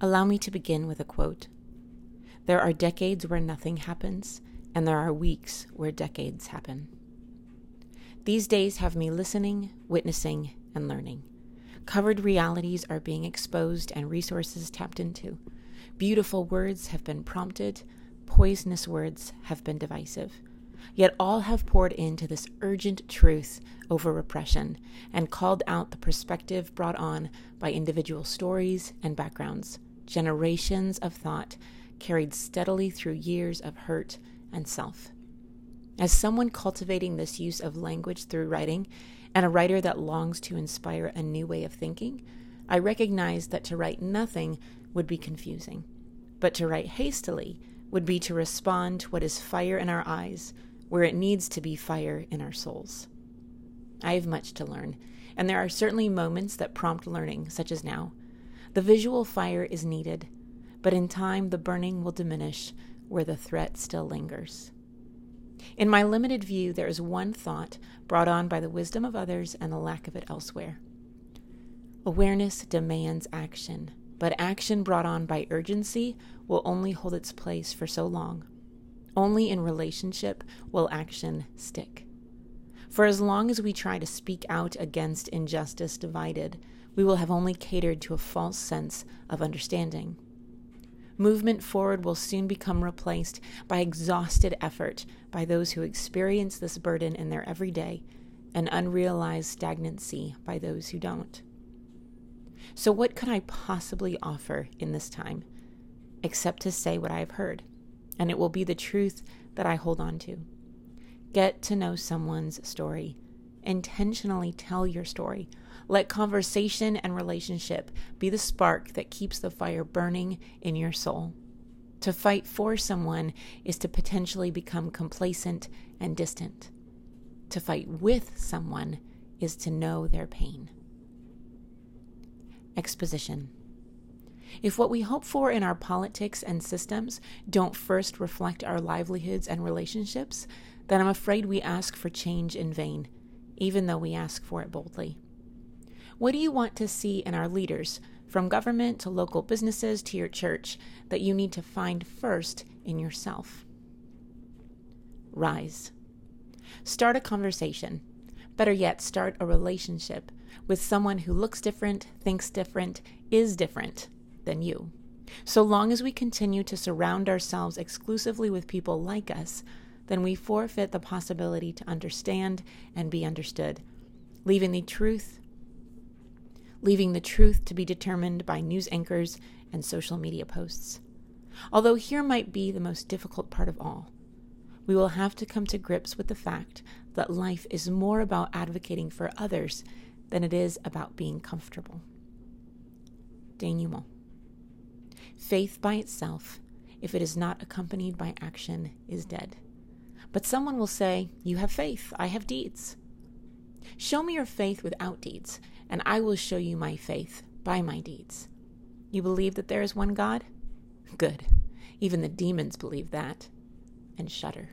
Allow me to begin with a quote There are decades where nothing happens, and there are weeks where decades happen. These days have me listening, witnessing, and learning. Covered realities are being exposed and resources tapped into. Beautiful words have been prompted, poisonous words have been divisive. Yet all have poured into this urgent truth over repression and called out the perspective brought on by individual stories and backgrounds, generations of thought carried steadily through years of hurt and self. As someone cultivating this use of language through writing, and a writer that longs to inspire a new way of thinking, I recognize that to write nothing would be confusing. But to write hastily would be to respond to what is fire in our eyes, where it needs to be fire in our souls. I have much to learn, and there are certainly moments that prompt learning, such as now. The visual fire is needed, but in time the burning will diminish where the threat still lingers. In my limited view, there is one thought brought on by the wisdom of others and the lack of it elsewhere. Awareness demands action, but action brought on by urgency will only hold its place for so long. Only in relationship will action stick. For as long as we try to speak out against injustice divided, we will have only catered to a false sense of understanding. Movement forward will soon become replaced by exhausted effort by those who experience this burden in their everyday and unrealized stagnancy by those who don't. So, what could I possibly offer in this time except to say what I have heard? And it will be the truth that I hold on to. Get to know someone's story. Intentionally tell your story let conversation and relationship be the spark that keeps the fire burning in your soul. To fight for someone is to potentially become complacent and distant. To fight with someone is to know their pain. Exposition. If what we hope for in our politics and systems don't first reflect our livelihoods and relationships, then I'm afraid we ask for change in vain, even though we ask for it boldly. What do you want to see in our leaders, from government to local businesses to your church, that you need to find first in yourself? Rise. Start a conversation. Better yet, start a relationship with someone who looks different, thinks different, is different than you. So long as we continue to surround ourselves exclusively with people like us, then we forfeit the possibility to understand and be understood, leaving the truth leaving the truth to be determined by news anchors and social media posts. Although here might be the most difficult part of all, we will have to come to grips with the fact that life is more about advocating for others than it is about being comfortable. Denouement. Faith by itself, if it is not accompanied by action, is dead. But someone will say, You have faith, I have deeds. Show me your faith without deeds, and I will show you my faith by my deeds. You believe that there is one God? Good. Even the demons believe that and shudder.